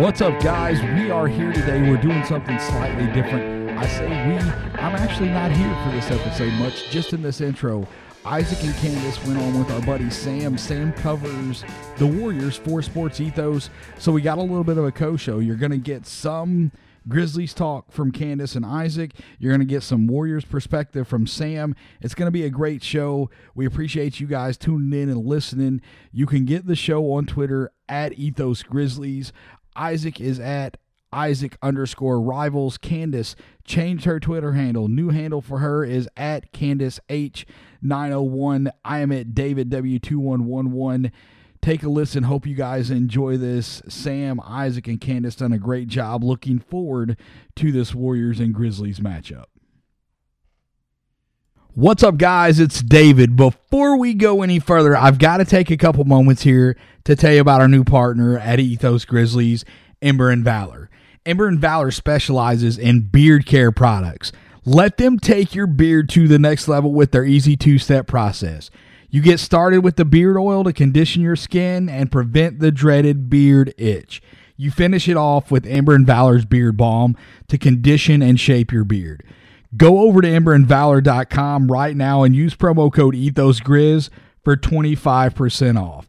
What's up, guys? We are here today. We're doing something slightly different. I say we, I'm actually not here for this episode much, just in this intro. Isaac and Candace went on with our buddy Sam. Sam covers the Warriors for Sports Ethos. So we got a little bit of a co show. You're going to get some Grizzlies talk from Candace and Isaac. You're going to get some Warriors perspective from Sam. It's going to be a great show. We appreciate you guys tuning in and listening. You can get the show on Twitter at Ethos Grizzlies. Isaac is at Isaac underscore rivals. Candace changed her Twitter handle. New handle for her is at Candace H901. I am at David W2111. Take a listen. Hope you guys enjoy this. Sam, Isaac, and Candace done a great job. Looking forward to this Warriors and Grizzlies matchup. What's up, guys? It's David. Before we go any further, I've got to take a couple moments here to tell you about our new partner at Ethos Grizzlies, Ember and Valor. Ember and Valor specializes in beard care products. Let them take your beard to the next level with their easy two step process. You get started with the beard oil to condition your skin and prevent the dreaded beard itch. You finish it off with Ember and Valor's beard balm to condition and shape your beard. Go over to emberandvalor.com right now and use promo code EthosGrizz for 25% off.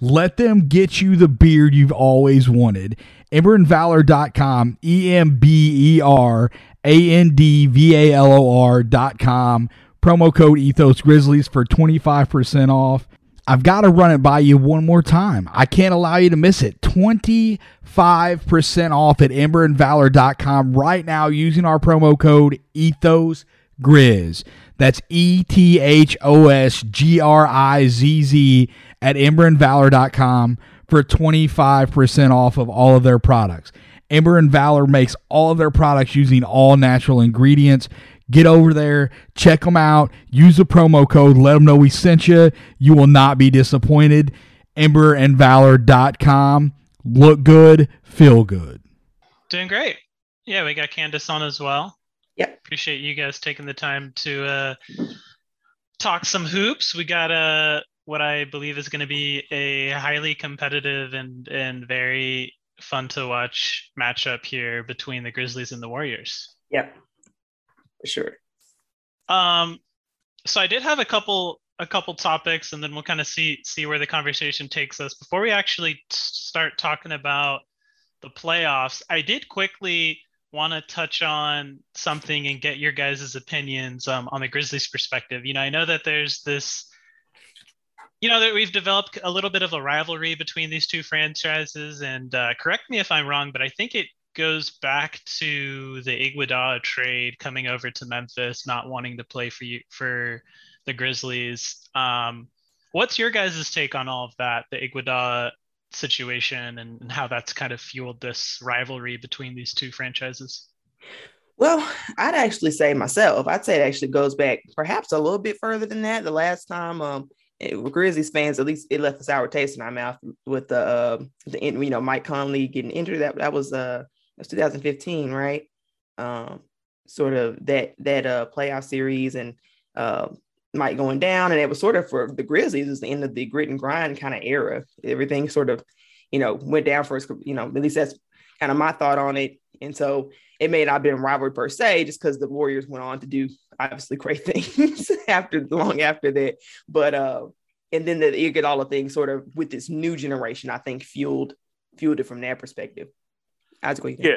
Let them get you the beard you've always wanted. Emberandvalor.com, E M B E R A N D V A L O R.com. Promo code Ethos Grizzlies for 25% off. I've got to run it by you one more time. I can't allow you to miss it. 25% off at emberandvalor.com right now using our promo code Ethos Grizz. That's E T H O S G R I Z Z at emberandvalor.com for 25% off of all of their products. Ember and Valor makes all of their products using all natural ingredients. Get over there, check them out, use the promo code, let them know we sent you. You will not be disappointed. Emberandvalor.com. Look good, feel good. Doing great. Yeah, we got Candace on as well. Yep. Appreciate you guys taking the time to uh, talk some hoops. We got a what I believe is going to be a highly competitive and and very fun to watch matchup here between the Grizzlies and the Warriors. Yep. For sure. Um, so I did have a couple a couple topics, and then we'll kind of see see where the conversation takes us. Before we actually start talking about the playoffs, I did quickly want to touch on something and get your guys' opinions um, on the Grizzlies' perspective. You know, I know that there's this you know that we've developed a little bit of a rivalry between these two franchises and uh, correct me if i'm wrong but i think it goes back to the Iguodala trade coming over to memphis not wanting to play for you for the grizzlies um, what's your guys' take on all of that the Iguodala situation and, and how that's kind of fueled this rivalry between these two franchises Well, I'd actually say myself, I'd say it actually goes back perhaps a little bit further than that. The last time um it, Grizzlies fans, at least it left a sour taste in my mouth with the uh, the you know Mike Conley getting injured. That that was uh that was 2015, right? Um, sort of that that uh playoff series and uh Mike going down, and it was sort of for the Grizzlies is the end of the grit and grind kind of era. Everything sort of you know went down for us. You know, at least that's kind of my thought on it. And so it may not have been rivalry per se, just because the Warriors went on to do obviously great things after long after that. But uh, and then the Iguodala thing sort of with this new generation, I think fueled fueled it from that perspective. How's it Yeah,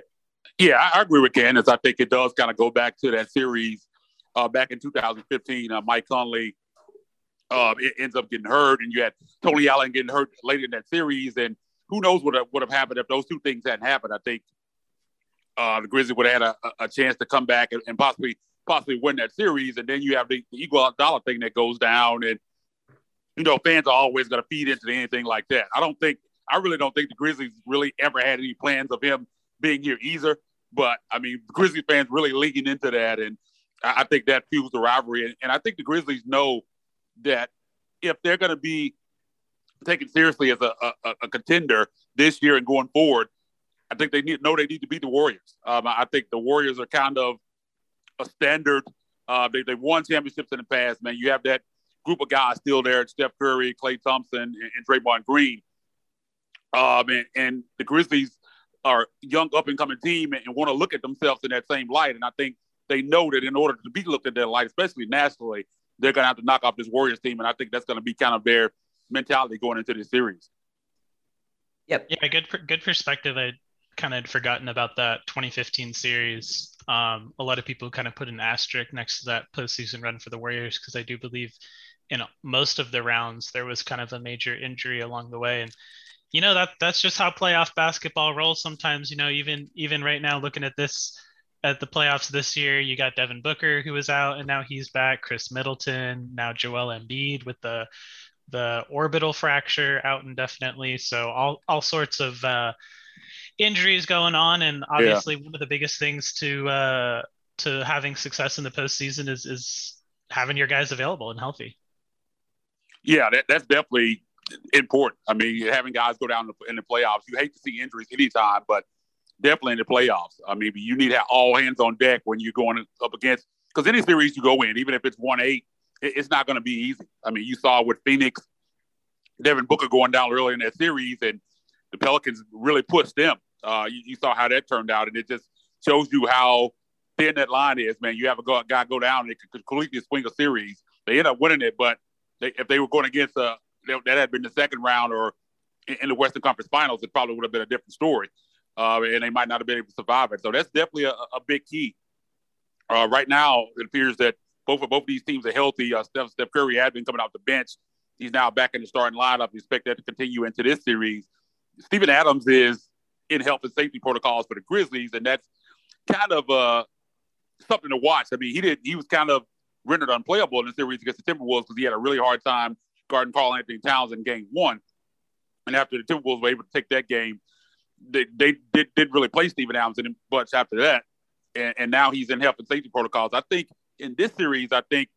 yeah, I, agree with Candace. I think it does kind of go back to that series uh, back in 2015. Uh, Mike Conley uh, ends up getting hurt, and you had Tony Allen getting hurt later in that series, and who knows what would have happened if those two things hadn't happened. I think uh, the Grizzlies would have had a, a chance to come back and, and, possibly possibly win that series. And then you have the, the dollar thing that goes down, and you know fans are always going to feed into anything like that. I don't think I really don't think the Grizzlies really ever had any plans of him being here either. But I mean, Grizzlies fans really leaking into that, and I, I think that fuels the rivalry. And, and I think the Grizzlies know that if they're going to be taken seriously as a, a, a, contender this year and going forward, I think they need know they need to beat the Warriors. Um, I think the Warriors are kind of a standard. Uh, they they won championships in the past. Man, you have that group of guys still there: Steph Curry, Klay Thompson, and, and Draymond Green. Um, and, and the Grizzlies are young up and coming team and, and want to look at themselves in that same light. And I think they know that in order to be looked at that light, especially nationally, they're going to have to knock off this Warriors team. And I think that's going to be kind of their mentality going into this series. Yep. Yeah, good good perspective. I kind of had forgotten about that 2015 series. Um, a lot of people kind of put an asterisk next to that postseason run for the Warriors because I do believe in most of the rounds there was kind of a major injury along the way, and you know that that's just how playoff basketball rolls. Sometimes, you know, even even right now, looking at this at the playoffs this year, you got Devin Booker who was out and now he's back. Khris Middleton, now Joel Embiid with the the orbital fracture out indefinitely. So all all sorts of uh, injuries going on, and obviously yeah. one of the biggest things to uh, to having success in the postseason is is having your guys available and healthy. Yeah, that, that's definitely important. I mean, having guys go down in the playoffs, you hate to see injuries anytime, but definitely in the playoffs. I mean, you need all hands on deck when you're going up against because any series you go in, even if it's one eight, it's not going to be easy. I mean, you saw with Phoenix, Devin Booker going down early in that series, and the Pelicans really pushed them. Uh, you, you, saw how that turned out, and it just shows you how thin that line is, man. You have a guy go down and it could completely swing a series. They end up winning it, but they, if they were going against a that had been the second round or in the Western Conference Finals, it probably would have been a different story, uh, and they might not have been able to survive it. So that's definitely a, a big key. Uh, right now, it appears that both of both of these teams are healthy. Uh, Steph, Steph Curry had been coming off the bench. He's now back in the starting lineup. We expect that to continue into this series. Steven Adams is in health and safety protocols for the Grizzlies, and that's kind of uh, something to watch. I mean, he did he was kind of rendered unplayable in the series against the Timberwolves because he had a really hard time guarding Karl-Anthony Towns in game one. And after the Timberwolves were able to take that game, they, they did, did really play Steven Adams in much after that. And, and now he's in health and safety protocols. I think in this series, I think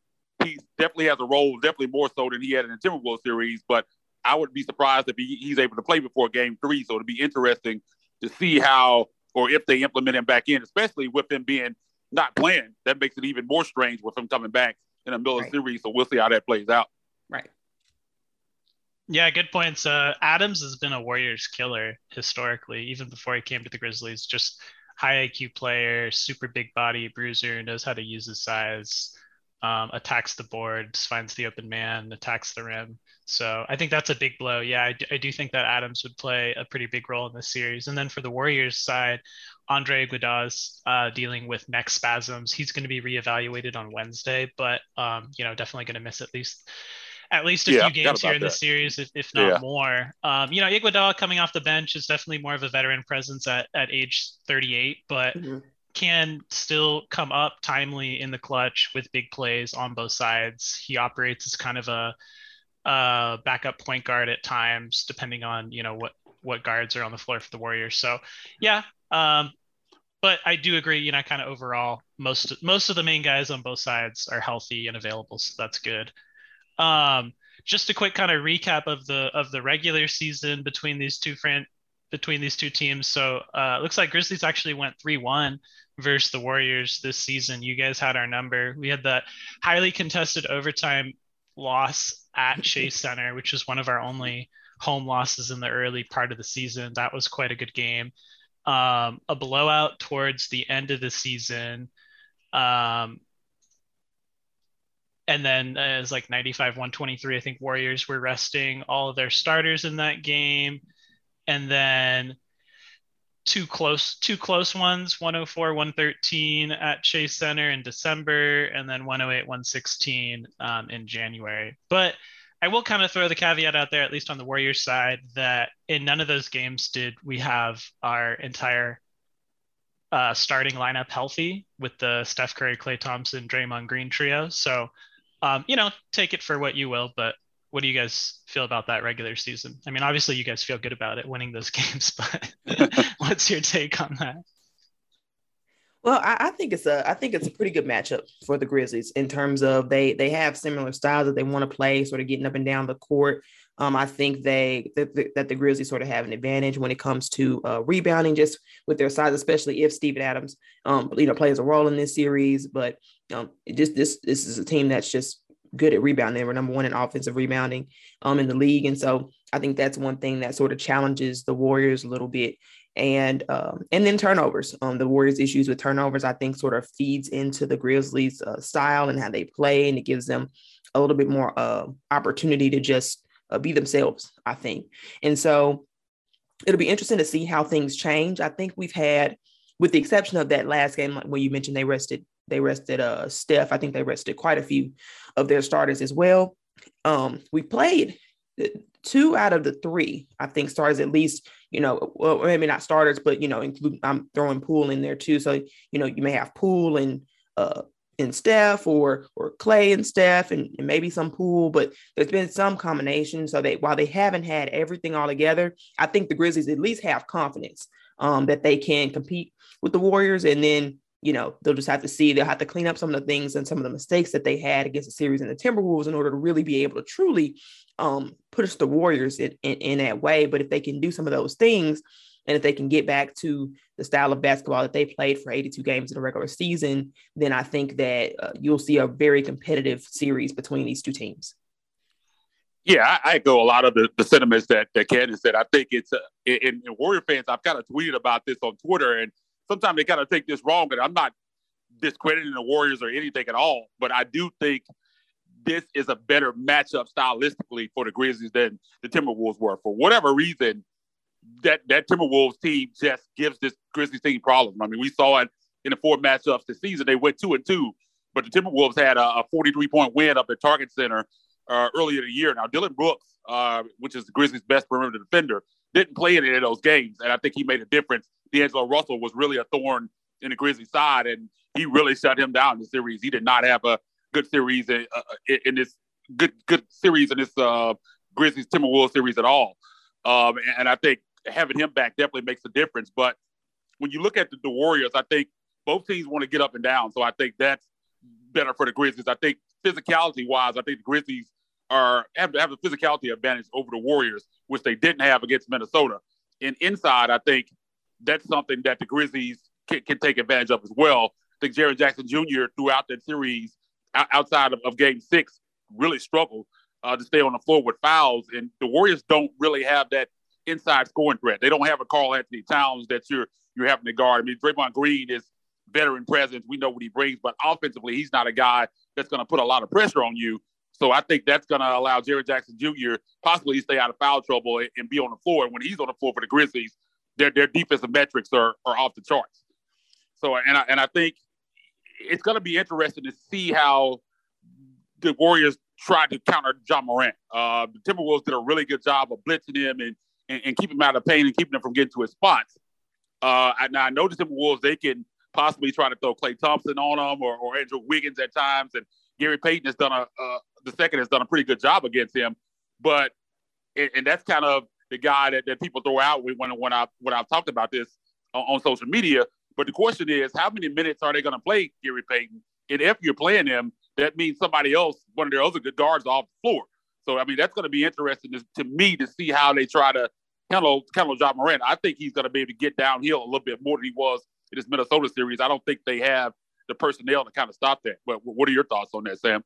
he definitely has a role, definitely more so than he had in the Timberwolves series. But I would be surprised if he, he's able to play before game three. So it'd be interesting to see how or if they implement him back in, especially with him being not playing. That makes it even more strange with him coming back in the middle right. of the series. So we'll see how that plays out. Right. Yeah, good points. Uh, Adams has been a Warriors killer historically, even before he came to the Grizzlies. Just high IQ player, super big body, bruiser, knows how to use his size, um, attacks the boards, finds the open man, attacks the rim. So I think that's a big blow. Yeah, I, d- I do think that Adams would play a pretty big role in this series. And then for the Warriors side, Andre Iguodala's uh, dealing with neck spasms. He's going to be reevaluated on Wednesday, but um, you know definitely going to miss at least at least a yeah, few games here in that. the series, if, if not yeah. more. Um, you know, Iguodala coming off the bench is definitely more of a veteran presence at, at age 38, but mm-hmm. can still come up timely in the clutch with big plays on both sides. He operates as kind of a, a backup point guard at times, depending on you know what what guards are on the floor for the Warriors. So, yeah. Um, but I do agree, you know, kind of overall, most most of the main guys on both sides are healthy and available, so that's good. Um, just a quick kind of recap of the of the regular season between these two fran- between these two teams. So uh, looks like Grizzlies actually went three one versus the Warriors this season. You guys had our number. We had that highly contested overtime loss at Chase Center, which was one of our only home losses in the early part of the season. That was quite a good game. Um, a blowout towards the end of the season. Um, and then uh, it's like 95 123 i think warriors were resting all of their starters in that game and then two close two close ones 104 113 at chase center in december and then 108 116 um, in january but i will kind of throw the caveat out there at least on the warriors side that in none of those games did we have our entire uh, starting lineup healthy with the Steph Curry, Klay Thompson, Draymond Green trio. So, um, you know, take it for what you will. But what do you guys feel about that regular season? I mean, obviously, you guys feel good about it winning those games, but what's your take on that? Well, I, I, think it's a I think it's a pretty good matchup for the Grizzlies in terms of they they have similar styles that they want to play, sort of getting up and down the court. Um, I think they that, that the Grizzlies sort of have an advantage when it comes to uh, rebounding, just with their size, especially if Steven Adams, um, you know, plays a role in this series. But um, just this this is a team that's just good at rebounding. Were number one in offensive rebounding um in the league, and so I think that's one thing that sort of challenges the Warriors a little bit. And um, and then turnovers. Um, the Warriors' issues with turnovers, I think, sort of feeds into the Grizzlies' uh, style and how they play, and it gives them a little bit more uh, opportunity to just uh, be themselves, I think. And so it'll be interesting to see how things change. I think we've had, with the exception of that last game when you mentioned they rested, they rested uh, Steph. I think they rested quite a few of their starters as well. Um, we played two out of the three, I think, starters at least, you know, well, maybe not starters, but you know, include I'm throwing Poole in there too. So, you know, you may have Poole and uh and Steph or or Klay and Steph and, and, maybe some Poole, but there's been some combination. So they while they haven't had everything all together, I think the Grizzlies at least have confidence um, that they can compete with the Warriors. And then you know they'll just have to see they'll have to clean up some of the things and some of the mistakes that they had against the series and the Timberwolves in order to really be able to truly um, push the Warriors in, in, in that way. But if they can do some of those things, and if they can get back to the style of basketball that they played for 82 games in the regular season, then I think that uh, you'll see a very competitive series between these two teams. Yeah, I, echo a lot of the, the sentiments that, that Candace said. I think it's, uh, in, in Warrior fans, I've kind of tweeted about this on Twitter, and sometimes they kind of take this wrong, and I'm not discrediting the Warriors or anything at all, but I do think this is a better matchup stylistically for the Grizzlies than the Timberwolves were. For whatever reason, that that Timberwolves team just gives this Grizzlies team problems. I mean, we saw it in the four matchups this season. They went two and two, but the Timberwolves had a, a 43 point win up at Target Center uh, earlier in the year. Now, Dillon Brooks, uh, which is the Grizzlies' best perimeter defender, didn't play in any of those games, and I think he made a difference. D'Angelo Russell was really a thorn in the Grizzlies' side, and he really shut him down in the series. He did not have a good series in, uh, in this good good series in this uh, Grizzlies Timberwolves series at all. Um, and, and I think having him back definitely makes a difference. But when you look at the, the Warriors, I think both teams want to get up and down. So I think that's better for the Grizzlies. I think physicality wise, I think the Grizzlies are have have the physicality advantage over the Warriors, which they didn't have against Minnesota. And inside, I think that's something that the Grizzlies can, can take advantage of as well. I think Jaren Jackson Jr. throughout that series, outside of, of Game Six, really struggled uh, to stay on the floor with fouls. And the Warriors don't really have that inside scoring threat. They don't have a Karl-Anthony Towns that you're you're having to guard. I mean, Draymond Green is veteran presence. We know what he brings, but offensively, he's not a guy that's going to put a lot of pressure on you. So I think that's going to allow Jaren Jackson Jr. possibly stay out of foul trouble and be on the floor. And when he's on the floor for the Grizzlies, their their defensive metrics are are off the charts. So and I and I think it's going to be interesting to see how the Warriors try to counter Ja Morant. Uh, the Timberwolves did a really good job of blitzing him and and, and keep him out of pain and keeping him from getting to his spots. Uh, now I know the Timberwolves they can possibly try to throw Klay Thompson on them or, or Andrew Wiggins at times, and Gary Payton has done a uh, the second has done a pretty good job against him. But and, that's kind of the guy that, that people throw out when when I when I've talked about this on, on social media. But the question is, how many minutes are they going to play Gary Payton? And if you're playing him, that means somebody else, one of their other good guards, off the floor. So I mean, that's going to be interesting to, to, me to see how they try to handle handle Ja Morant. I think he's going to be able to get downhill a little bit more than he was in this Minnesota series. I don't think they have the personnel to kind of stop that. But what are your thoughts on that, Sam?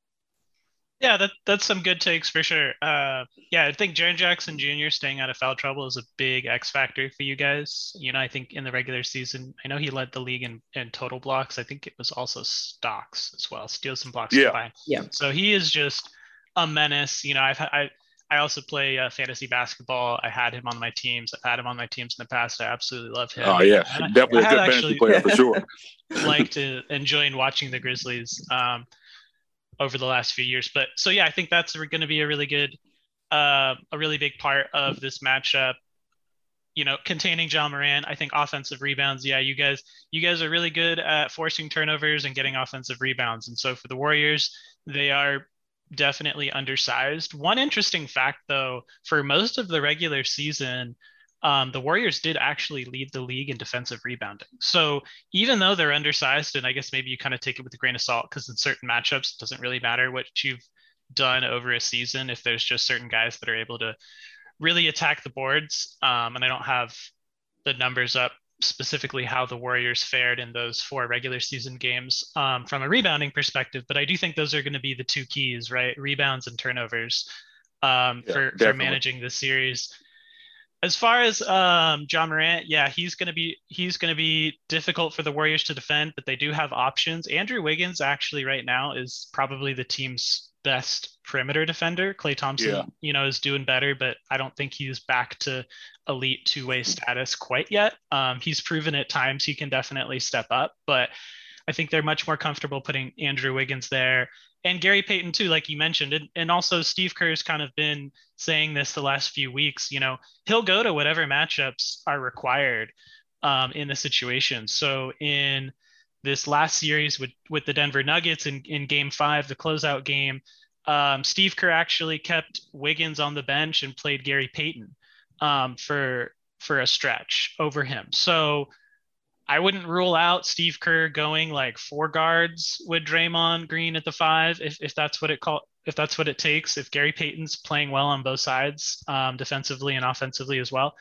Yeah, that that's some good takes for sure. Uh, yeah, I think Jaren Jackson Jr. staying out of foul trouble is a big X factor for you guys. You know, I think in the regular season, I know he led the league in, in total blocks. I think it was also stocks as well, steals and blocks yeah. combined. Yeah. So he is just a menace. You know, I've I I also play uh, fantasy basketball. I had him on my teams. I've had him on my teams in the past. I absolutely love him. Oh yeah, and definitely I, a good fantasy player for sure. liked to enjoying watching the Grizzlies um, over the last few years. But so yeah, I think that's going to be a really good, uh, a really big part of this matchup. you know, containing Ja Morant. I think offensive rebounds. Yeah, you guys, you guys are really good at forcing turnovers and getting offensive rebounds. And so for the Warriors, they are definitely undersized. One interesting fact, though, for most of the regular season, um, the Warriors did actually lead the league in defensive rebounding. So even though they're undersized, and I guess maybe you kind of take it with a grain of salt because in certain matchups, it doesn't really matter what you've done over a season if there's just certain guys that are able to really attack the boards. Um, and I don't have the numbers up specifically how the Warriors fared in those four regular season games um, from a rebounding perspective, but I do think those are going to be the two keys, right? Rebounds and turnovers um, yeah, for, for managing the series. As far as um, Ja Morant, yeah, he's going to be he's going to be difficult for the Warriors to defend, but they do have options. Andrew Wiggins actually right now is probably the team's best perimeter defender. Klay Thompson, yeah. you know, is doing better, but I don't think he's back to elite two way status quite yet. Um, he's proven at times he can definitely step up, but I think they're much more comfortable putting Andrew Wiggins there and Gary Payton too, like you mentioned, and, and also Steve Kerr's kind of been saying this the last few weeks. You know, he'll go to whatever matchups are required um, in the situation. So in this last series with with the Denver Nuggets in, in game five, the closeout game, um, Steve Kerr actually kept Wiggins on the bench and played Gary Payton um, for for a stretch over him. So I wouldn't rule out Steve Kerr going like four guards with Draymond Green at the five if, if that's what it call if that's what it takes. If Gary Payton's playing well on both sides, um, defensively and offensively as well.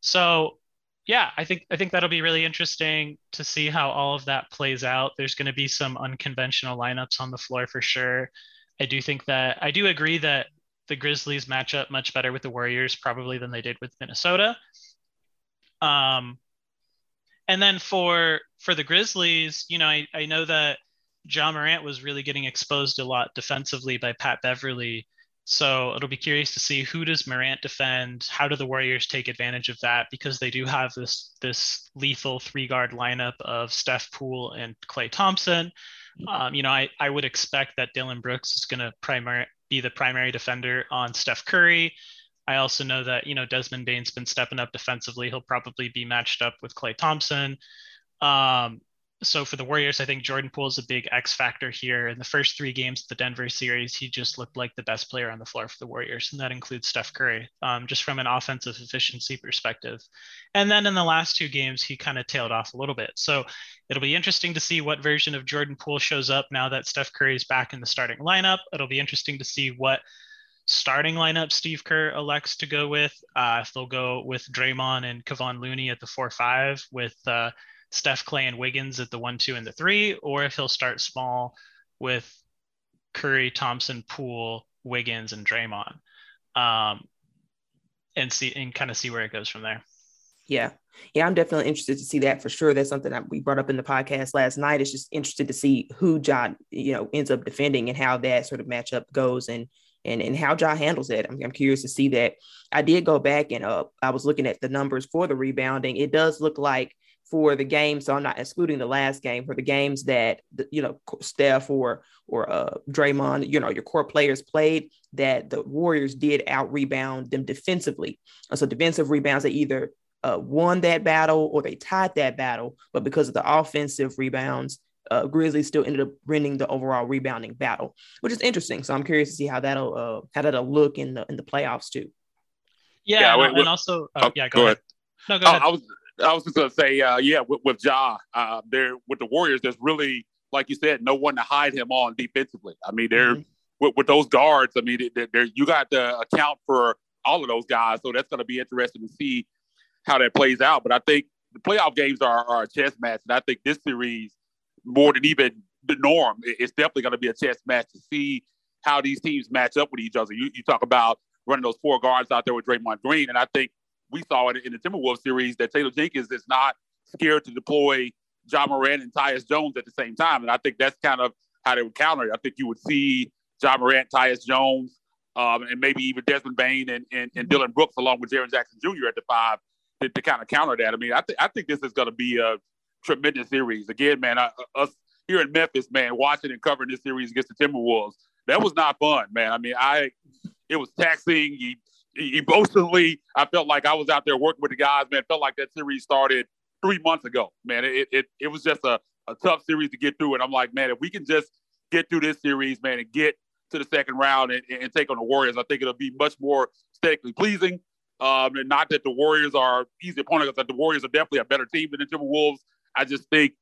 So yeah, I think I think that'll be really interesting to see how all of that plays out. There's going to be some unconventional lineups on the floor for sure. I do think that I do agree that the Grizzlies match up much better with the Warriors probably than they did with Minnesota. Um, and then for for the Grizzlies, you know, I, I know that Ja Morant was really getting exposed a lot defensively by Pat Beverley. so it'll be curious to see who does Morant defend. How do the Warriors take advantage of that? Because they do have this this lethal three guard lineup of Steph Poole and Klay Thompson. Um, you know, I, I would expect that Dillon Brooks is going to primary be the primary defender on Steph Curry. I also know that you know Desmond Bane's been stepping up defensively. He'll probably be matched up with Klay Thompson. Um, so for the Warriors, I think Jordan Poole is a big X factor here. In the first three games of the Denver series, he just looked like the best player on the floor for the Warriors, and that includes Steph Curry, um, just from an offensive efficiency perspective. And then in the last two games, he kind of tailed off a little bit. So it'll be interesting to see what version of Jordan Poole shows up now that Steph Curry is back in the starting lineup. It'll be interesting to see what starting lineup Steve Kerr elects to go with. Uh, if they'll go with Draymond and Kevon Looney at the four five with uh, Steph, Klay, and Wiggins at the one, two, and the three, or if he'll start small with Curry, Thompson, Poole, Wiggins, and Draymond, um, and see and kind of see where it goes from there. Yeah, yeah, I'm definitely interested to see that for sure. That's something that we brought up in the podcast last night. It's just interested to see who John, you know, ends up defending and how that sort of matchup goes and and and how Ja handles it. I'm, I'm curious to see that. I did go back and uh, I was looking at the numbers for the rebounding. It does look like for the games, so I'm not excluding the last game, for the games that you know Steph or or uh, Draymond, you know your core players played, that the Warriors did out rebound them defensively. And so defensive rebounds, they either uh, won that battle or they tied that battle, but because of the offensive rebounds, uh, Grizzlies still ended up winning the overall rebounding battle, which is interesting. So I'm curious to see how that'll uh, how that'll look in the in the playoffs too. Yeah, yeah and, wait, and, also, oh, oh, yeah, go, go ahead. ahead. No, go ahead. I was I was just gonna say, uh, yeah, with, with Ja, uh, there with the Warriors, there's really, like you said, no one to hide him on defensively. I mean, they're mm-hmm. with, with, those guards. I mean, they're, you got to account for all of those guys, so that's gonna be interesting to see how that plays out. But I think the playoff games are, are a chess match, and I think this series, more than even the norm, it's definitely gonna be a chess match to see how these teams match up with each other. You, you talk about running those four guards out there with Draymond Green, and I think we saw it in the Timberwolves series that Taylor Jenkins is not scared to deploy Ja Morant and Tyus Jones at the same time. And I think that's kind of how they would counter it. I think you would see Ja Morant, Tyus Jones, um, and maybe even Desmond Bane and, and, and Dillon Brooks along with Jaren Jackson Jr. at the five to, to kind of counter that. I mean, I, th- I think this is going to be a tremendous series. Again, man, I, us here in Memphis, man, watching and covering this series against the Timberwolves, that was not fun, man. I mean, I it was taxing. You emotionally, I felt like I was out there working with the guys, man. Felt like that series started three months ago, man. It it, it was just a, a tough series to get through. And I'm like, man, if we can just get through this series, man, and get to the second round and, and take on the Warriors, I think it'll be much more aesthetically pleasing. Um, and not that the Warriors are easy opponents, that the Warriors are definitely a better team than the Timberwolves. I just think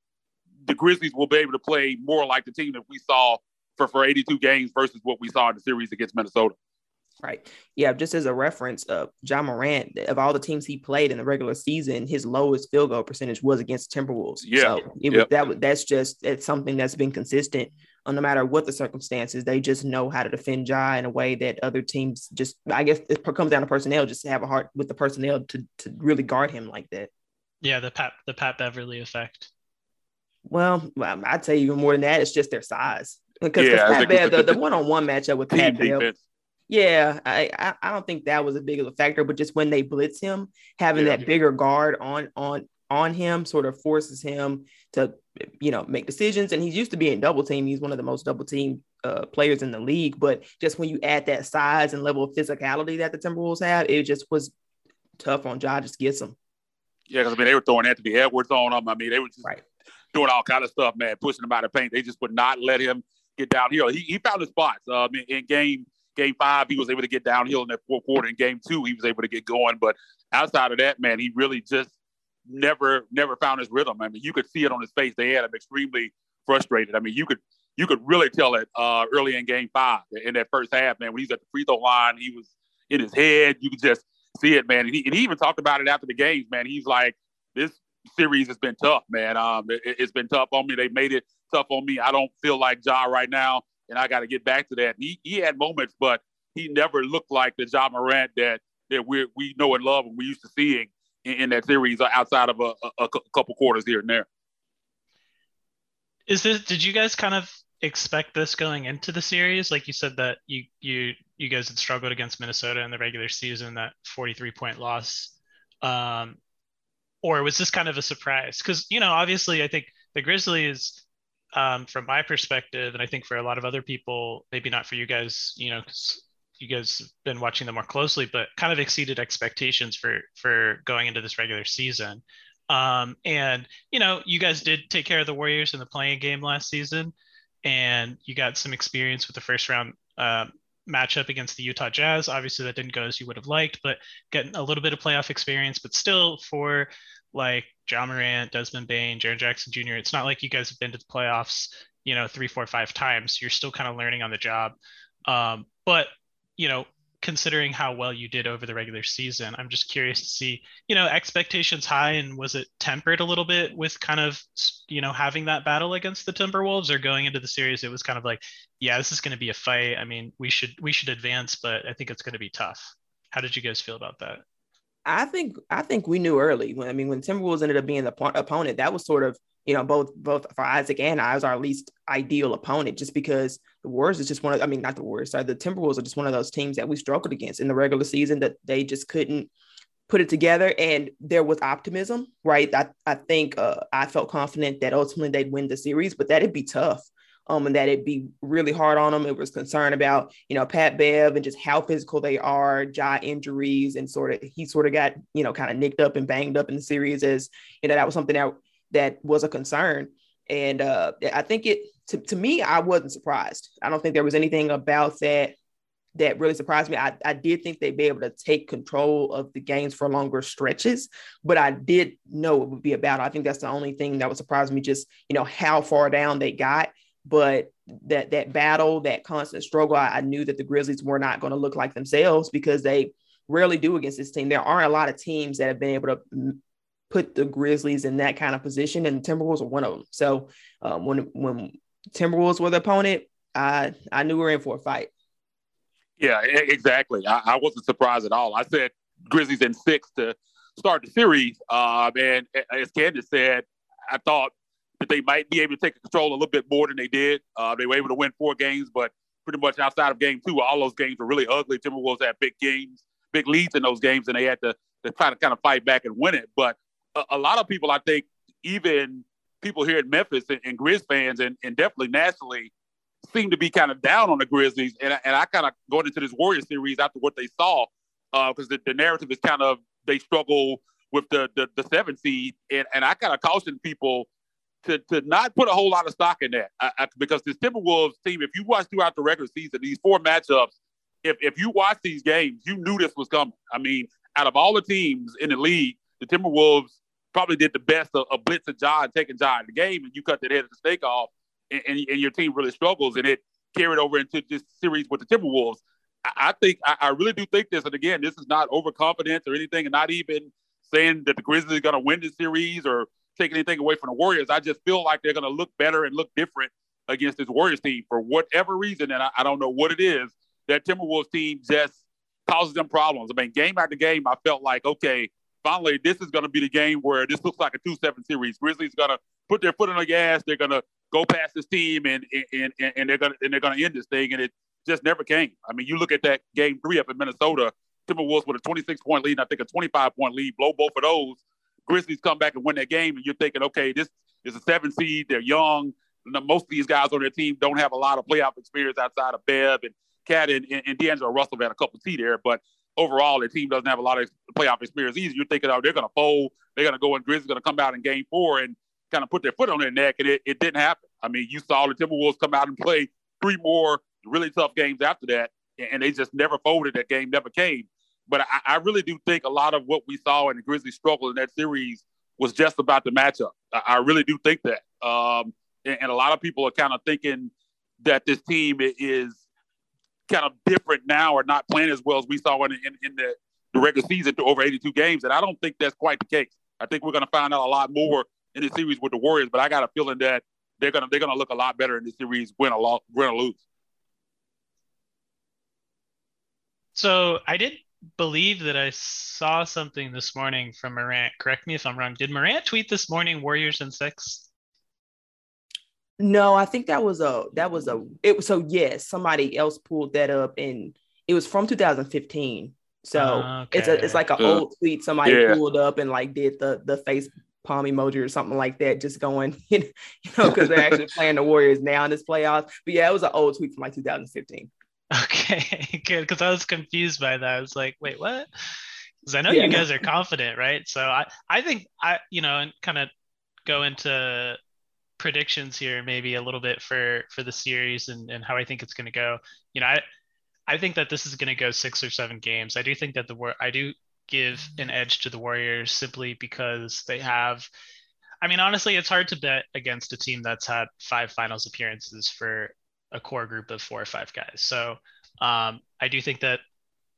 the Grizzlies will be able to play more like the team that we saw for, for 82 games versus what we saw in the series against Minnesota. Right. Yeah. Just as a reference, uh, Ja Morant, of all the teams he played in the regular season, his lowest field goal percentage was against Timberwolves. Yeah. So it yep. that that's just it's something that's been consistent. Uh, no matter what the circumstances, they just know how to defend Ja in a way that other teams just. I guess it comes down to personnel, just to have a heart with the personnel to to really guard him like that. Yeah, the Pat the Pat Beverley effect. Well, I'd say even more than that. It's just their size. Because yeah, Pat Bev, the, the one-on-one matchup with Pat Bev, yeah, I, I, I don't think that was a big of a factor, but just when they blitz him, having yeah, that yeah. bigger guard on on on him sort of forces him to you know make decisions. And he's used to being double team. He's one of the most double team uh, players in the league. But just when you add that size and level of physicality that the Timberwolves have, it just was tough on Josh. Just gets him. Yeah, because I mean they were throwing Anthony Edwards on him. I mean they were just right. doing all kind of stuff, man, pushing him out of paint. They just would not let him get downhill. He, he found his spots um, in, in game game five, he was able to get downhill in that fourth quarter. In game two, he was able to get going. But outside of that, man, he really just never never found his rhythm. I mean, you could see it on his face. They had him extremely frustrated. I mean, you could you could really tell it uh, early in game five in that first half, man. When he's at the free throw line, he was in his head. You could just see it, man. And he, and he even talked about it after the games, man. He's like, this series has been tough, man. Um, it, has been tough on me. They made it tough on me. I don't feel like Ja right now and I got to get back to that. He, he had moments, but he never looked like the Ja Morant that that we we know and love and we used to seeing in, in that series outside of a, a, a, couple quarters here and there. Is this? Did you guys kind of expect this going into the series? Like you said that you you you guys had struggled against Minnesota in the regular season, that 43 point loss. Um, or was this kind of a surprise? Because you know, obviously, I think the Grizzlies um, from my perspective, and I think for a lot of other people, maybe not for you guys, you know, because you guys have been watching them more closely, but kind of exceeded expectations for for going into this regular season. Um, and you know, you guys did take care of the Warriors in the play-in game last season, and you got some experience with the first round uh, matchup against the Utah Jazz. Obviously, that didn't go as you would have liked, but getting a little bit of playoff experience. But still, for like Ja Morant, Desmond Bane, Jaren Jackson Jr. It's not like you guys have been to the playoffs, you know, three, four, five times. You're still kind of learning on the job. Um, but you know, considering how well you did over the regular season, I'm just curious to see, you know, expectations high and was it tempered a little bit with kind of, you know, having that battle against the Timberwolves or going into the series, it was kind of like, yeah, this is going to be a fight. I mean, we should we should advance, but I think it's going to be tough. How did you guys feel about that? I think I think we knew early. When I mean, when Timberwolves ended up being the opponent, that was sort of you know both both for Isaac and I was our least ideal opponent, just because the Warriors is just one of I mean not the Warriors, sorry, the Timberwolves are just one of those teams that we struggled against in the regular season that they just couldn't put it together. And there was optimism, right? I I think uh, I felt confident that ultimately they'd win the series, but that'd be tough um, and that it'd be really hard on them. It was concerned about, you know, Pat Bev and just how physical they are, Ja injuries, and sort of he sort of got, you know, kind of nicked up and banged up in the series as, you know, that was something that that was a concern. And uh, I think it to, to me, I wasn't surprised. I don't think there was anything about that that really surprised me. I, I did think they'd be able to take control of the games for longer stretches, but I did know it would be about. I think that's the only thing that would surprise me, just you know how far down they got but that that battle, that constant struggle, I, I knew that the Grizzlies were not going to look like themselves because they rarely do against this team. There aren't a lot of teams that have been able to put the Grizzlies in that kind of position, and the Timberwolves are one of them. So um, when when Timberwolves were the opponent, I I knew we were in for a fight. Yeah, exactly. I, I wasn't surprised at all. I said Grizzlies in six to start the series, uh, and as Candace said, I thought that they might be able to take control a little bit more than they did. Uh, they were able to win four games, but pretty much outside of game two, all those games were really ugly. Timberwolves had big games, big leads in those games, and they had to, to try to kind of fight back and win it. But a, a lot of people, I think, even people here in Memphis and, and Grizz fans, and, and definitely nationally, seem to be kind of down on the Grizzlies. And, and I kind of going into this Warrior series after what they saw, because uh, the, the narrative is kind of they struggle with the the, the seven seed, and, and I kind of caution people to to not put a whole lot of stock in that I, I, because this Timberwolves team, if you watch throughout the regular season, these four matchups, if if you watch these games, you knew this was coming. I mean, out of all the teams in the league, the Timberwolves probably did the best of, of blitz and John taking John in the game, and you cut the head of the snake off, and, and, and, your team really struggles, and it carried over into this series with the Timberwolves. I, I think I, I, really do think this, and again, this is not overconfidence or anything, and not even saying that the Grizzlies are going to win the series or take anything away from the Warriors. I just feel like they're going to look better and look different against this Warriors team for whatever reason, and I, I don't know what it is. That Timberwolves team just causes them problems. I mean, game after game, I felt like okay finally, this is going to be the game where this looks like a 2 7 series. Grizzlies going to put their foot on the gas. They're going to go past this team and, and, and, and they're going to and they're going to end this thing. And it just never came. I mean, you look at that game three up in Minnesota, Timberwolves with a 26 point lead, and I think a 25 point lead, blow both of those. Grizzlies come back and win that game, and you're thinking, okay, this is a seven seed. They're young. Most of these guys on their team don't have a lot of playoff experience outside of Bev and KAT and, and, and D'Angelo Russell had a couple of T there, but overall, the team doesn't have a lot of playoff experience either. You're thinking, oh, they're going to fold. They're going to go and Grizzlies going to come out in game four and kind of put their foot on their neck. And it, it didn't happen. I mean, you saw the Timberwolves come out and play three more really tough games after that. And they just never folded. That game never came. But I, I really do think a lot of what we saw in the Grizzlies struggle in that series was just about the matchup. I, I really do think that. Um, and, and a lot of people are kind of thinking that this team is kind of different now or not playing as well as we saw in, in, in the, the regular season to over 82 games. And I don't think that's quite the case. I think we're going to find out a lot more in the series with the Warriors, but I got a feeling that they're going to they're going to look a lot better in the series, win a lot, win or lose. So I did believe that I saw something this morning from Morant. Correct me if I'm wrong. Did Morant tweet this morning Warriors in six? No, I think that was a that was a it was so yes, somebody else pulled that up and it was from 2015. So okay. it's a it's like an uh, old tweet somebody yeah. pulled up and like did the the face palm emoji or something like that, just going, you know, because they're actually playing the Warriors now in this playoffs. But yeah, it was an old tweet from like 2015. Okay, good. Because I was confused by that. I was like, wait, what? Because I know yeah, you guys no. are confident, right? So I I think I you know and kind of go into predictions here maybe a little bit for for the series and, and how I think it's going to go. You know, I I think that this is going to go six or seven games. I do think that the war I do give an edge to the Warriors simply because they have. I mean, honestly, it's hard to bet against a team that's had five finals appearances for a core group of four or five guys. So um, I do think that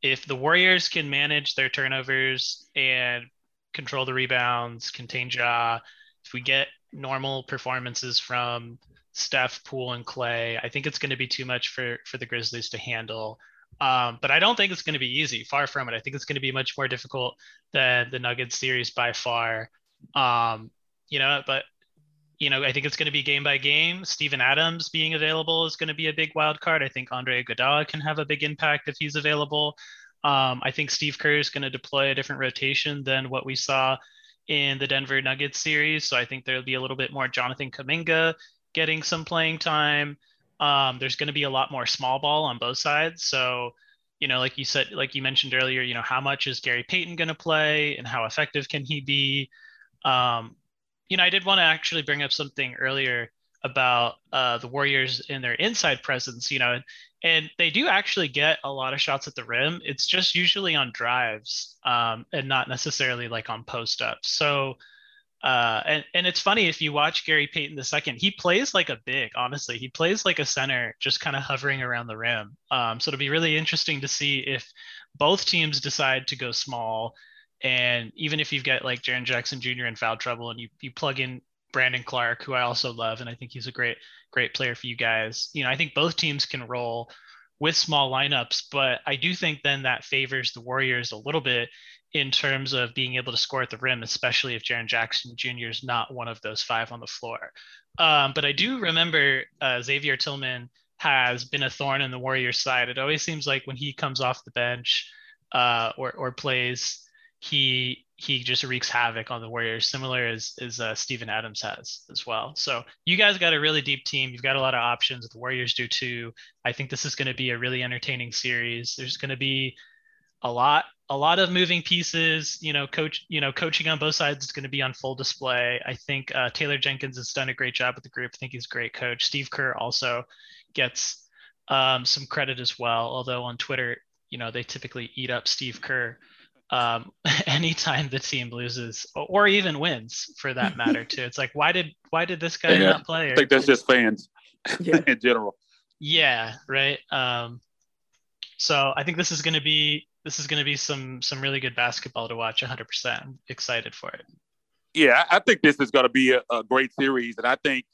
if the Warriors can manage their turnovers and control the rebounds, contain Ja, if we get normal performances from Steph, Poole, and Klay. I think it's going to be too much for for the Grizzlies to handle. Um, but I don't think it's going to be easy. Far from it. I think it's going to be much more difficult than the Nuggets series by far. Um, you know, but you know, I think it's going to be game by game. Steven Adams being available is going to be a big wild card. I think Andre Iguodala can have a big impact if he's available. Um, I think Steve Kerr is going to deploy a different rotation than what we saw in the Denver Nuggets series. So I think there'll be a little bit more Jonathan Kuminga getting some playing time. Um, there's going to be a lot more small ball on both sides. So, you know, like you said, like you mentioned earlier, you know, how much is Gary Payton going to play and how effective can he be? Um, you know, I did want to actually bring up something earlier about uh, the Warriors in their inside presence. You know, and they do actually get a lot of shots at the rim. It's just usually on drives um, and not necessarily like on post ups. So, uh, and and it's funny if you watch Gary Payton the second, he plays like a big. Honestly, he plays like a center, just kind of hovering around the rim. Um, so it'll be really interesting to see if both teams decide to go small. And even if you've got like Jaren Jackson Jr. in foul trouble, and you you plug in Brandon Clarke, who I also love, and I think he's a great great player for you guys. You know, I think both teams can roll with small lineups, but I do think then that favors the Warriors a little bit in terms of being able to score at the rim, especially if Jaren Jackson Jr. is not one of those five on the floor. Um, but I do remember uh, Xavier Tillman has been a thorn in the Warriors' side. It always seems like when he comes off the bench uh, or, or plays, he he just wreaks havoc on the Warriors, similar as as uh, Steven Adams has as well. So you guys got a really deep team. You've got a lot of options. The Warriors do too. I think this is going to be a really entertaining series. There's going to be a lot a lot of moving pieces. You know, coach. You know, coaching on both sides is going to be on full display. I think uh, Taylor Jenkins has done a great job with the group. I think he's a great coach. Steve Kerr also gets um, some credit as well. Although on Twitter, you know, they typically eat up Steve Kerr um, anytime the team loses or even wins for that matter too. It's like why did why did this guy yeah, not play? I think that's just fans yeah. in general. Yeah, right. Um, so I think this is going to be this is going to be some some really good basketball to watch. 100. percent excited for it. Yeah, I think this is going to be a, a, great series, and I think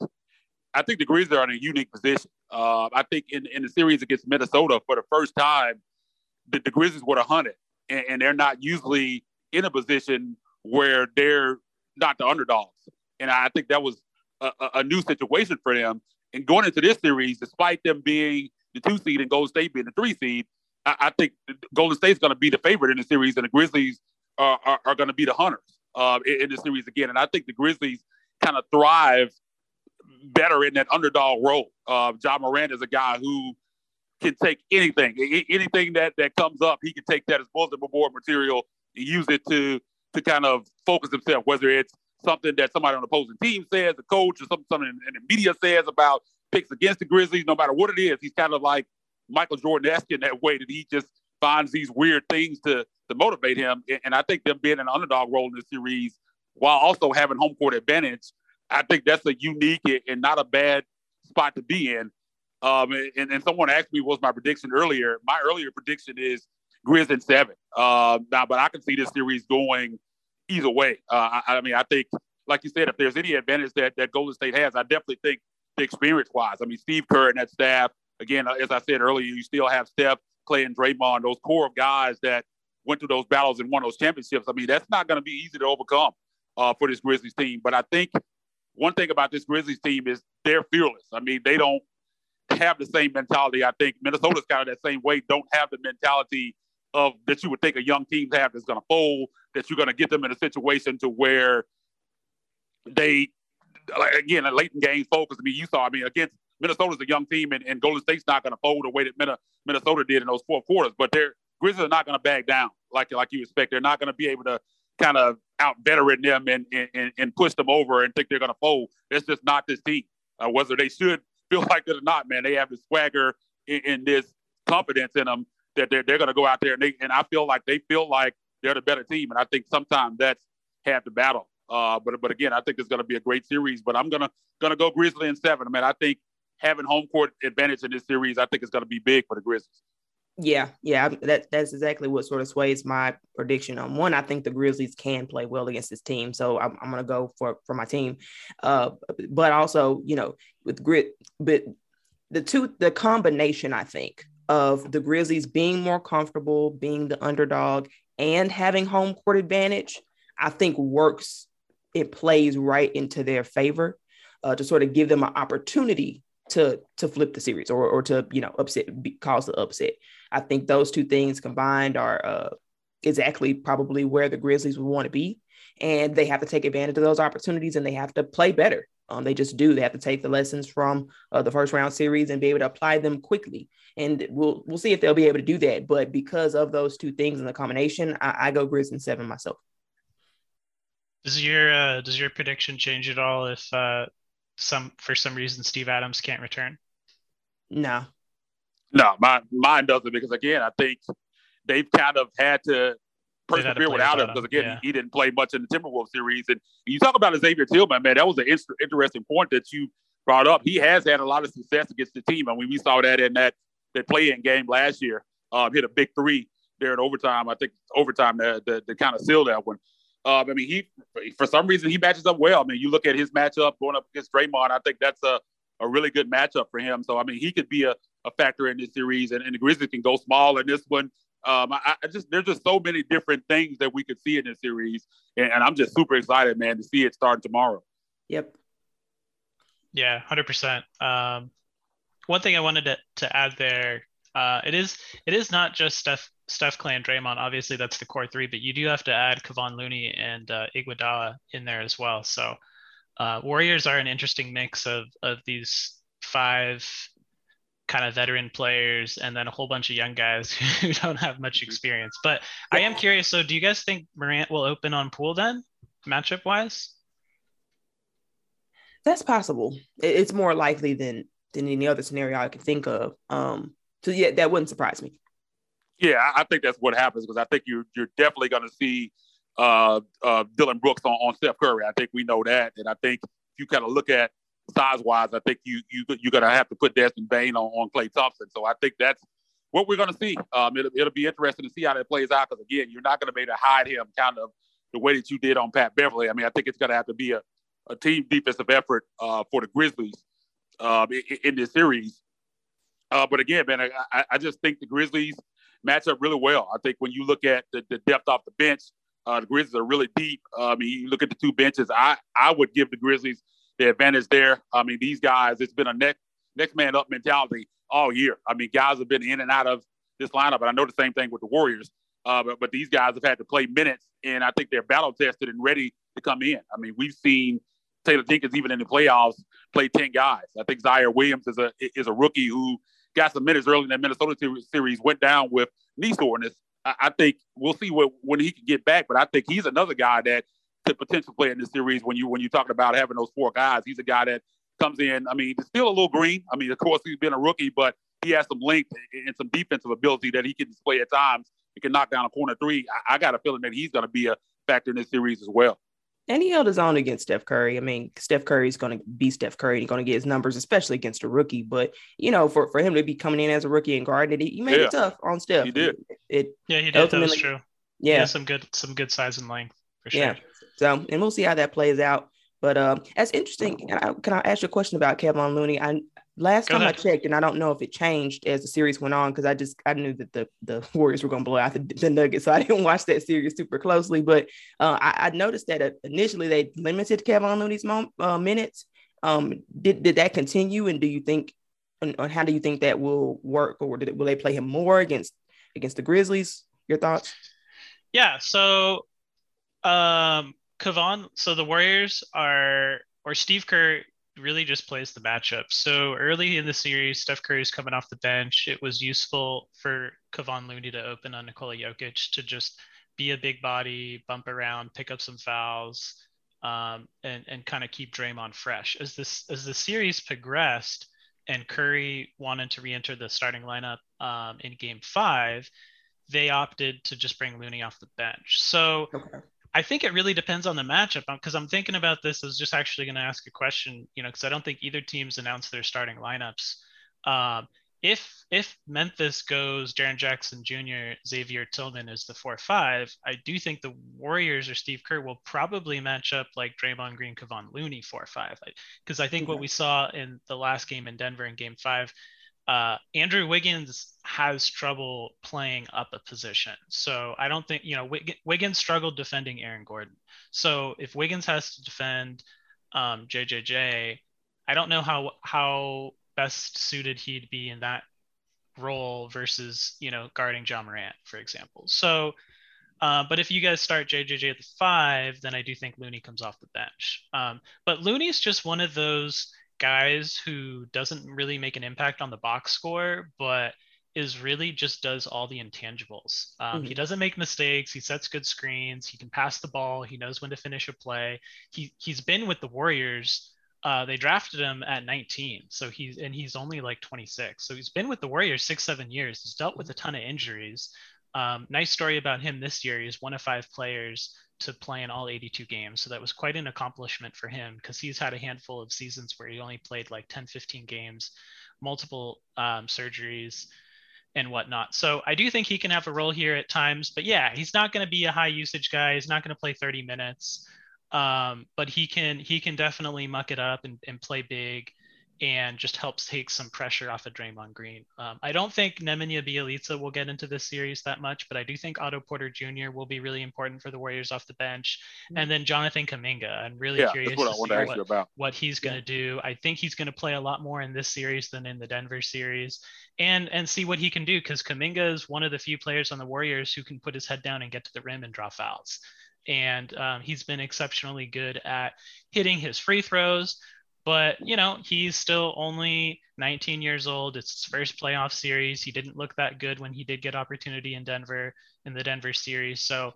I think the Grizzlies are in a unique position. Uh, I think in in the series against Minnesota for the first time, the, the Grizzlies were 100, and, and they're not usually in a position where they're not the underdogs. And I think that was a, a, new situation for them. And going into this series, despite them being the two seed and Golden State being the three seed, I, I think Golden State's going to be the favorite in the series, and the Grizzlies are, are, are going to be the hunters uh, in, in the series again. And I think the Grizzlies kind of thrive better in that underdog role. Uh, Ja Morant is a guy who can take anything, anything that that comes up. He can take that as bulletin board material and use it to to kind of focus himself, whether it's something that somebody on the opposing team says, a coach, or something, something in, the media says about picks against the Grizzlies. No matter what it is, he's kind of like Michael Jordan-esque in that way that he just finds these weird things to to motivate him. And I think them being an underdog role in the series while also having home court advantage, I think that's a unique and not a bad spot to be in. Um, and, and someone asked me what was my prediction earlier. My earlier prediction is Grizz in seven. Uh, now, but I can see this series going either way. Uh, I, I, mean, I think, like you said, if there's any advantage that that Golden State has, I definitely think the experience wise. I mean, Steve Kerr and that staff. Again, uh, as I said earlier, you still have Steph, Klay, and Draymond, those core of guys that went through those battles and won those championships. I mean, that's not going to be easy to overcome uh, for this Grizzlies team. But I think one thing about this Grizzlies team is they're fearless. I mean, they don't have the same mentality. I think Minnesota's kind of that same way. Don't have the mentality of that you would think a young team have that's going to fold. That you're going to get them in a situation to where they, again, a late in game focus. I mean, you saw. I mean, against Minnesota's a young team, and, and Golden State's not going to fold the way that Minnesota did in those four quarters. But they're Grizzlies are not going to back down like like you expect. They're not going to be able to kind of out veteran them and, and and push them over and think they're going to fold. It's just not this team. Uh, whether they should feel like it or not, man, they have this swagger and, this confidence in them that they're, they're going to go out there and they and I feel like they feel like they're the better team, and I think sometimes that's half the battle. Uh, but but again, I think it's going to be a great series. But I'm gonna gonna go Grizzly in seven. I mean, I think having home court advantage in this series, I think is going to be big for the Grizzlies. Yeah, yeah, that that's exactly what sort of sways my prediction. On one, I think the Grizzlies can play well against this team, so I'm, I'm to go for for my team. Uh, but also, you know, with grit, but the two, the combination, I think, of the Grizzlies being more comfortable, being the underdog, and having home court advantage, I think works. It plays right into their favor uh, to sort of give them an opportunity to to flip the series or or to you know upset cause the upset. I think those two things combined are uh, exactly probably where the Grizzlies would want to be, and they have to take advantage of those opportunities and they have to play better. Um, they just do. They have to take the lessons from uh, the first round series and be able to apply them quickly. And we'll we'll see if they'll be able to do that. But because of those two things in the combination, I, I go Grizzlies seven myself. Does your uh, does your prediction change at all if uh, some for some reason Steve Adams can't return? No. No, mine mine doesn't because again, I think they've kind of had to persevere without him because again, yeah. he, he, didn't play much in the Timberwolves series. And you talk about Xavier Tillman, man, that was an interesting point that you brought up. He has had a lot of success against the team. I mean, we saw that in that that play-in game last year. Um, hit a big three there in overtime. I think overtime to, to, to kind of seal that one. Um, I mean, he for some reason he matches up well. I mean, you look at his matchup going up against Draymond. I think that's a, a really good matchup for him. So I mean, he could be a, a factor in this series, and, and the Grizzlies can go small in this one. Um, I, I, just there's just so many different things that we could see in this series, and, and I'm just super excited, man, to see it start tomorrow. Yep. Yeah, hundred um, percent. One thing I wanted to, to add there, uh, it is it is not just Steph Steph Klay and Draymond. Obviously, that's the core three, but you do have to add Kevon Looney and uh, Iguodala in there as well. So, uh, Warriors are an interesting mix of of these five kind of veteran players and then a whole bunch of young guys who don't have much experience. But I am curious. So, do you guys think Morant will open on Poole then, matchup wise? That's possible. It's more likely than than any other scenario I could think of. Um, so yeah, that wouldn't surprise me. Yeah, I think that's what happens because I think you're you're definitely going to see uh, uh, Dillon Brooks on, on Steph Curry. I think we know that, and I think if you kind of look at size wise, I think you you you're gonna have to put Desmond Bane on, on Klay Thompson. So I think that's what we're gonna see. Um, it'll, it'll be interesting to see how that plays out because again, you're not gonna be able to hide him kind of the way that you did on Pat Beverley. I mean, I think it's gonna have to be a, a team defensive effort uh, for the Grizzlies um, in, in, this series. Uh, but again, man, I, I just think the Grizzlies match up really well. I think when you look at the, the depth off the bench, uh, the Grizzlies are really deep. Uh, I mean, you look at the two benches. I I would give the Grizzlies the advantage there. I mean, these guys, it's been a next next man up mentality all year. I mean, guys have been in and out of this lineup, and I know the same thing with the Warriors. Uh, but, but these guys have had to play minutes, and I think they're battle tested and ready to come in. I mean, we've seen Taylor Jenkins even in the playoffs play ten guys. I think Ziaire Williams is a is a rookie who got some minutes early in that Minnesota series, went down with knee soreness. I, I think we'll see what when he can get back, but I think he's another guy that to potential play in this series when you when you talking about having those four guys. He's a guy that comes in. I mean, still a little green. I mean, of course, he's been a rookie, but he has some length and some defensive ability that he can display at times. He can knock down a corner three. I, I got a feeling that he's going to be a factor in this series as well. And he held his own against Steph Curry. I mean, Steph Curry is going to be Steph Curry. He's going to get his numbers, especially against a rookie. But you know, for, for him to be coming in as a rookie and guarding it, he made yeah. it tough on Steph. He did. It, it yeah, he did. That was true. Yeah, some good some good size and length for sure. Yeah. So, and we'll see how that plays out. But uh, that's interesting. Can I ask you a question about Kevon Looney? I last Go time ahead. I checked, and I don't know if it changed as the series went on because I just I knew that the the Warriors were going to blow out the, the, Nuggets, so I didn't watch that series super closely. But uh, I, I, noticed that uh, initially they limited Kevon Looney's mom, uh, minutes. Um, did did that continue, and do you think, and, and how do you think that will work, or did it, will they play him more against against the Grizzlies? Your thoughts? Yeah. So, um, Kevon, so the Warriors are, or Steve Kerr really just plays the matchup. So early in the series, Steph Curry is coming off the bench. It was useful for Kevon Looney to open on Nikola Jokic to just be a big body, bump around, pick up some fouls, um, and and kind of keep Draymond fresh. As this as the series progressed, and Curry wanted to re-enter the starting lineup um, in Game Five, they opted to just bring Looney off the bench. So. Okay I think it really depends on the matchup because I'm thinking about this as just actually going to ask a question, you know, because I don't think either team's announced their starting lineups. Um, if if Memphis goes Jaren Jackson Jr., Xavier Tillman is the four five, I do think the Warriors or Steve Kerr will probably match up like Draymond Green, Kevon Looney four five, because I think what we saw in the last game in Denver in Game Five uh, Andrew Wiggins has trouble playing up a position. So I don't think, you know, Wiggins struggled defending Aaron Gordon. So if Wiggins has to defend um, JJJ, I don't know how, how best suited he'd be in that role versus, you know, guarding Ja Morant, for example. So, uh, but if you guys start JJJ at the five, then I do think Looney comes off the bench. Um, but Looney's just one of those guys who doesn't really make an impact on the box score, but is really just does all the intangibles. Um, mm-hmm. He doesn't make mistakes. He sets good screens. He can pass the ball. He knows when to finish a play. He he's been with the Warriors. Uh, they drafted him at 19, so he's and he's only like 26. So he's been with the Warriors six seven years. He's dealt with a ton of injuries. Um, nice story about him this year. He's one of five players to play in all 82 games. So that was quite an accomplishment for him because he's had a handful of seasons where he only played like 10, 15 games, multiple um, surgeries and whatnot. So I do think he can have a role here at times. But yeah, he's not going to be a high usage guy. He's not going to play 30 minutes. Um, but he can he can definitely muck it up and, and play big and just helps take some pressure off of Draymond Green. Um, I don't think Nemanja Bjelica will get into this series that much, but I do think Otto Porter Jr. will be really important for the Warriors off the bench. And then Jonathan Kuminga, I'm really yeah, curious what to see what, about. what he's going to do. I think he's going to play a lot more in this series than in the Denver series, and and see what he can do because Kaminga is one of the few players on the Warriors who can put his head down and get to the rim and draw fouls. And um, he's been exceptionally good at hitting his free throws but you know he's still only 19 years old. It's his first playoff series. He didn't look that good when he did get opportunity in Denver in the Denver series. So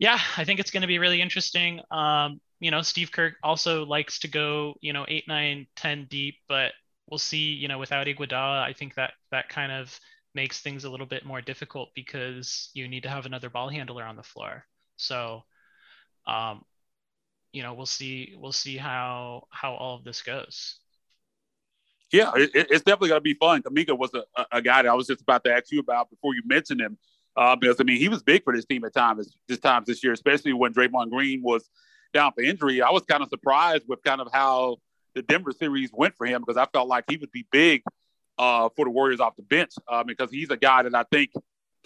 yeah, I think it's going to be really interesting. Um, you know, Steve Kerr also likes to go, you know, eight, nine, 10 deep, but we'll see, you know, without Iguodala, I think that that kind of makes things a little bit more difficult because you need to have another ball handler on the floor. So, um, you know, we'll see, we'll see how, how all of this goes. Yeah, it, it's definitely going to be fun. Kuminga was a, a guy that I was just about to ask you about before you mentioned him. Uh, because I mean, he was big for this team at times, this times this year, especially when Draymond Green was down for injury. I was kind of surprised with kind of how the Denver series went for him because I felt like he would be big uh, for the Warriors off the bench uh, because he's a guy that I think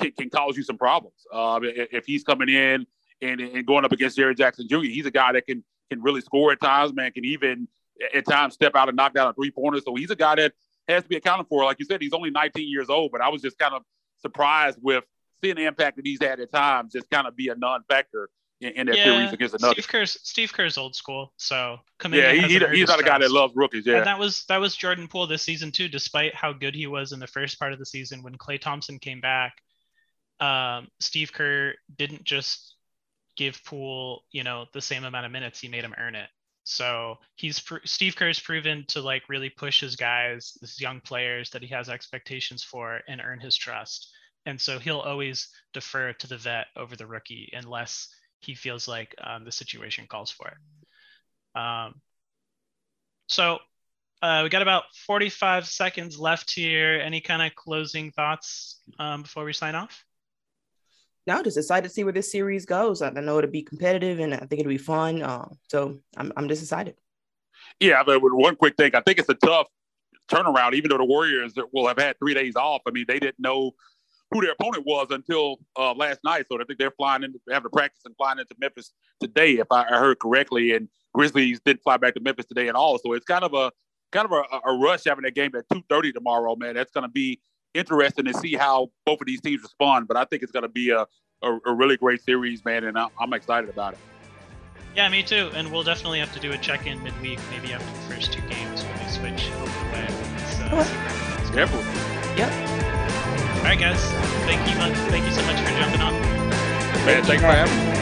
can, can cause you some problems. Uh, if he's coming in and, and going up against Jaren Jackson Jr., he's a guy that can can really score at times, man, can even at times step out and knock down a three pointer. So he's a guy that has to be accounted for. Like you said, he's only 19 years old, but I was just kind of surprised with seeing the impact that he's had at times just kind of be a non-factor in, in that yeah, series against another. Steve Kerr's Steve Kerr's old school, so yeah, he, he he's not a guy that loves rookies. Yeah, and that was that was Jordan Poole this season too. Despite how good he was in the first part of the season, when Klay Thompson came back, um, Steve Kerr didn't just give Poole you know the same amount of minutes; he made him earn it. So he's Steve Kerr's proven to like really push his guys, his young players that he has expectations for, and earn his trust. And so he'll always defer to the vet over the rookie unless he feels like um, the situation calls for it. Um, so uh, we got about 45 seconds left here. Any kind of closing thoughts um, before we sign off? No, just excited to see where this series goes. I know it'll be competitive and I think it'll be fun. Uh, so I'm, I'm just excited. Yeah, but one quick thing, I think it's a tough turnaround, even though the Warriors will have had three days off. I mean, they didn't know who their opponent was until uh, last night. So I think they're flying into having a practice and flying into Memphis today, if I heard correctly. And Grizzlies didn't fly back to Memphis today at all. So it's kind of a kind of a, a rush having that game at two thirty tomorrow, man. That's going to be interesting to see how both of these teams respond. But I think it's going to be a, a, a, really great series, man, and I'm excited about it. Yeah, me too. And we'll definitely have to do a check-in midweek, maybe after the first two games when they switch over the way. Uh, Definitely. Yep. All right, guys. Thank you. Thank you so much for jumping on. Man, thanks for having me.